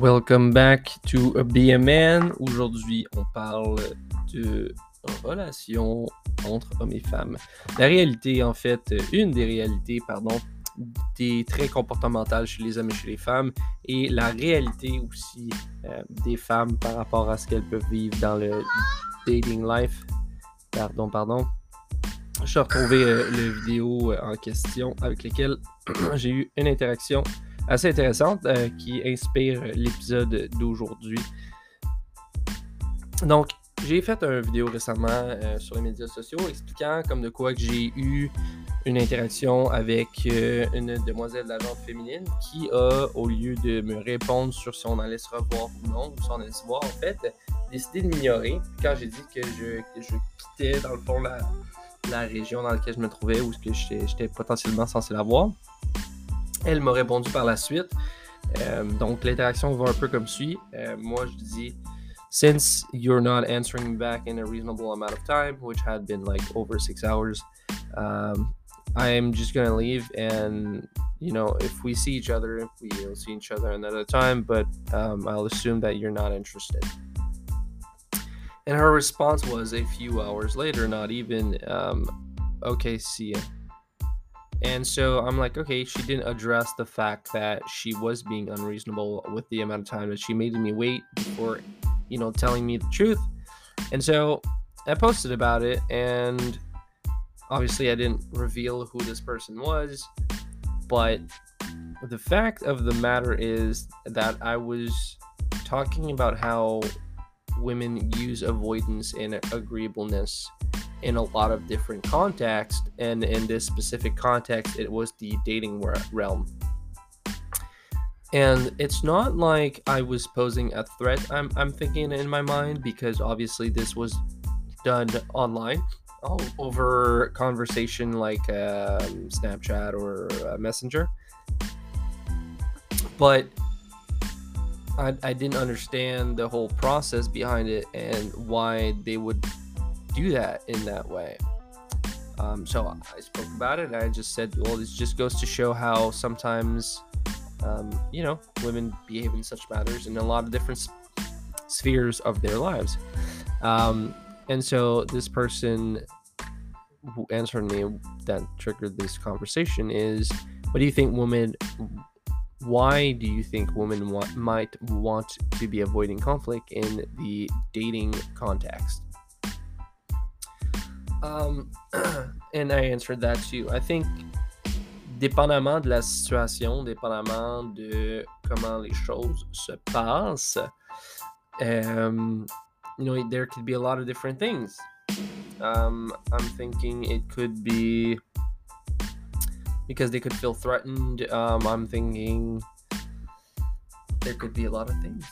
Welcome back to BMN. Aujourd'hui, on parle de relations entre hommes et femmes. La réalité, en fait, une des réalités, pardon, des traits comportementaux chez les hommes et chez les femmes et la réalité aussi euh, des femmes par rapport à ce qu'elles peuvent vivre dans le dating life. Pardon, pardon. Je suis retrouvé euh, la vidéo euh, en question avec laquelle j'ai eu une interaction assez intéressante euh, qui inspire l'épisode d'aujourd'hui. Donc, j'ai fait une vidéo récemment euh, sur les médias sociaux expliquant comme de quoi que j'ai eu une interaction avec euh, une demoiselle d'agence féminine qui a, au lieu de me répondre sur si on allait se revoir ou non, ou si on allait se voir, en fait, décidé de m'ignorer quand j'ai dit que je, que je, quittais, dans le fond, la, la, région dans laquelle je me trouvais ou que j'étais potentiellement censé la voir. Elle m'a répondu par la suite. Euh, donc, l'interaction va un peu comme suit. Euh, moi, je dis Since you're not answering me back in a reasonable amount of time, which had been like over six hours, um, I'm just gonna leave. And you know, if we see each other, we'll see each other another time. But um, I'll assume that you're not interested. And her response was a few hours later, not even, um, okay, see ya. And so I'm like, okay, she didn't address the fact that she was being unreasonable with the amount of time that she made me wait before, you know, telling me the truth. And so I posted about it, and obviously I didn't reveal who this person was, but the fact of the matter is that I was talking about how women use avoidance and agreeableness in a lot of different contexts, and in this specific context, it was the dating realm. And it's not like I was posing a threat, I'm, I'm thinking in my mind, because obviously this was done online all over conversation like um, Snapchat or uh, Messenger. But I, I didn't understand the whole process behind it and why they would do that in that way. Um, so I spoke about it and I just said, well, this just goes to show how sometimes, um, you know, women behave in such matters in a lot of different spheres of their lives. Um, and so this person who answered me that triggered this conversation is, what do you think women why do you think women might want to be avoiding conflict in the dating context? Um, and I answered that too. I think, dépendamment de la situation, dépendamment de comment les choses se passent, um, you know, there could be a lot of different things. Um, I'm thinking it could be because they could feel threatened. Um, I'm thinking there could be a lot of things.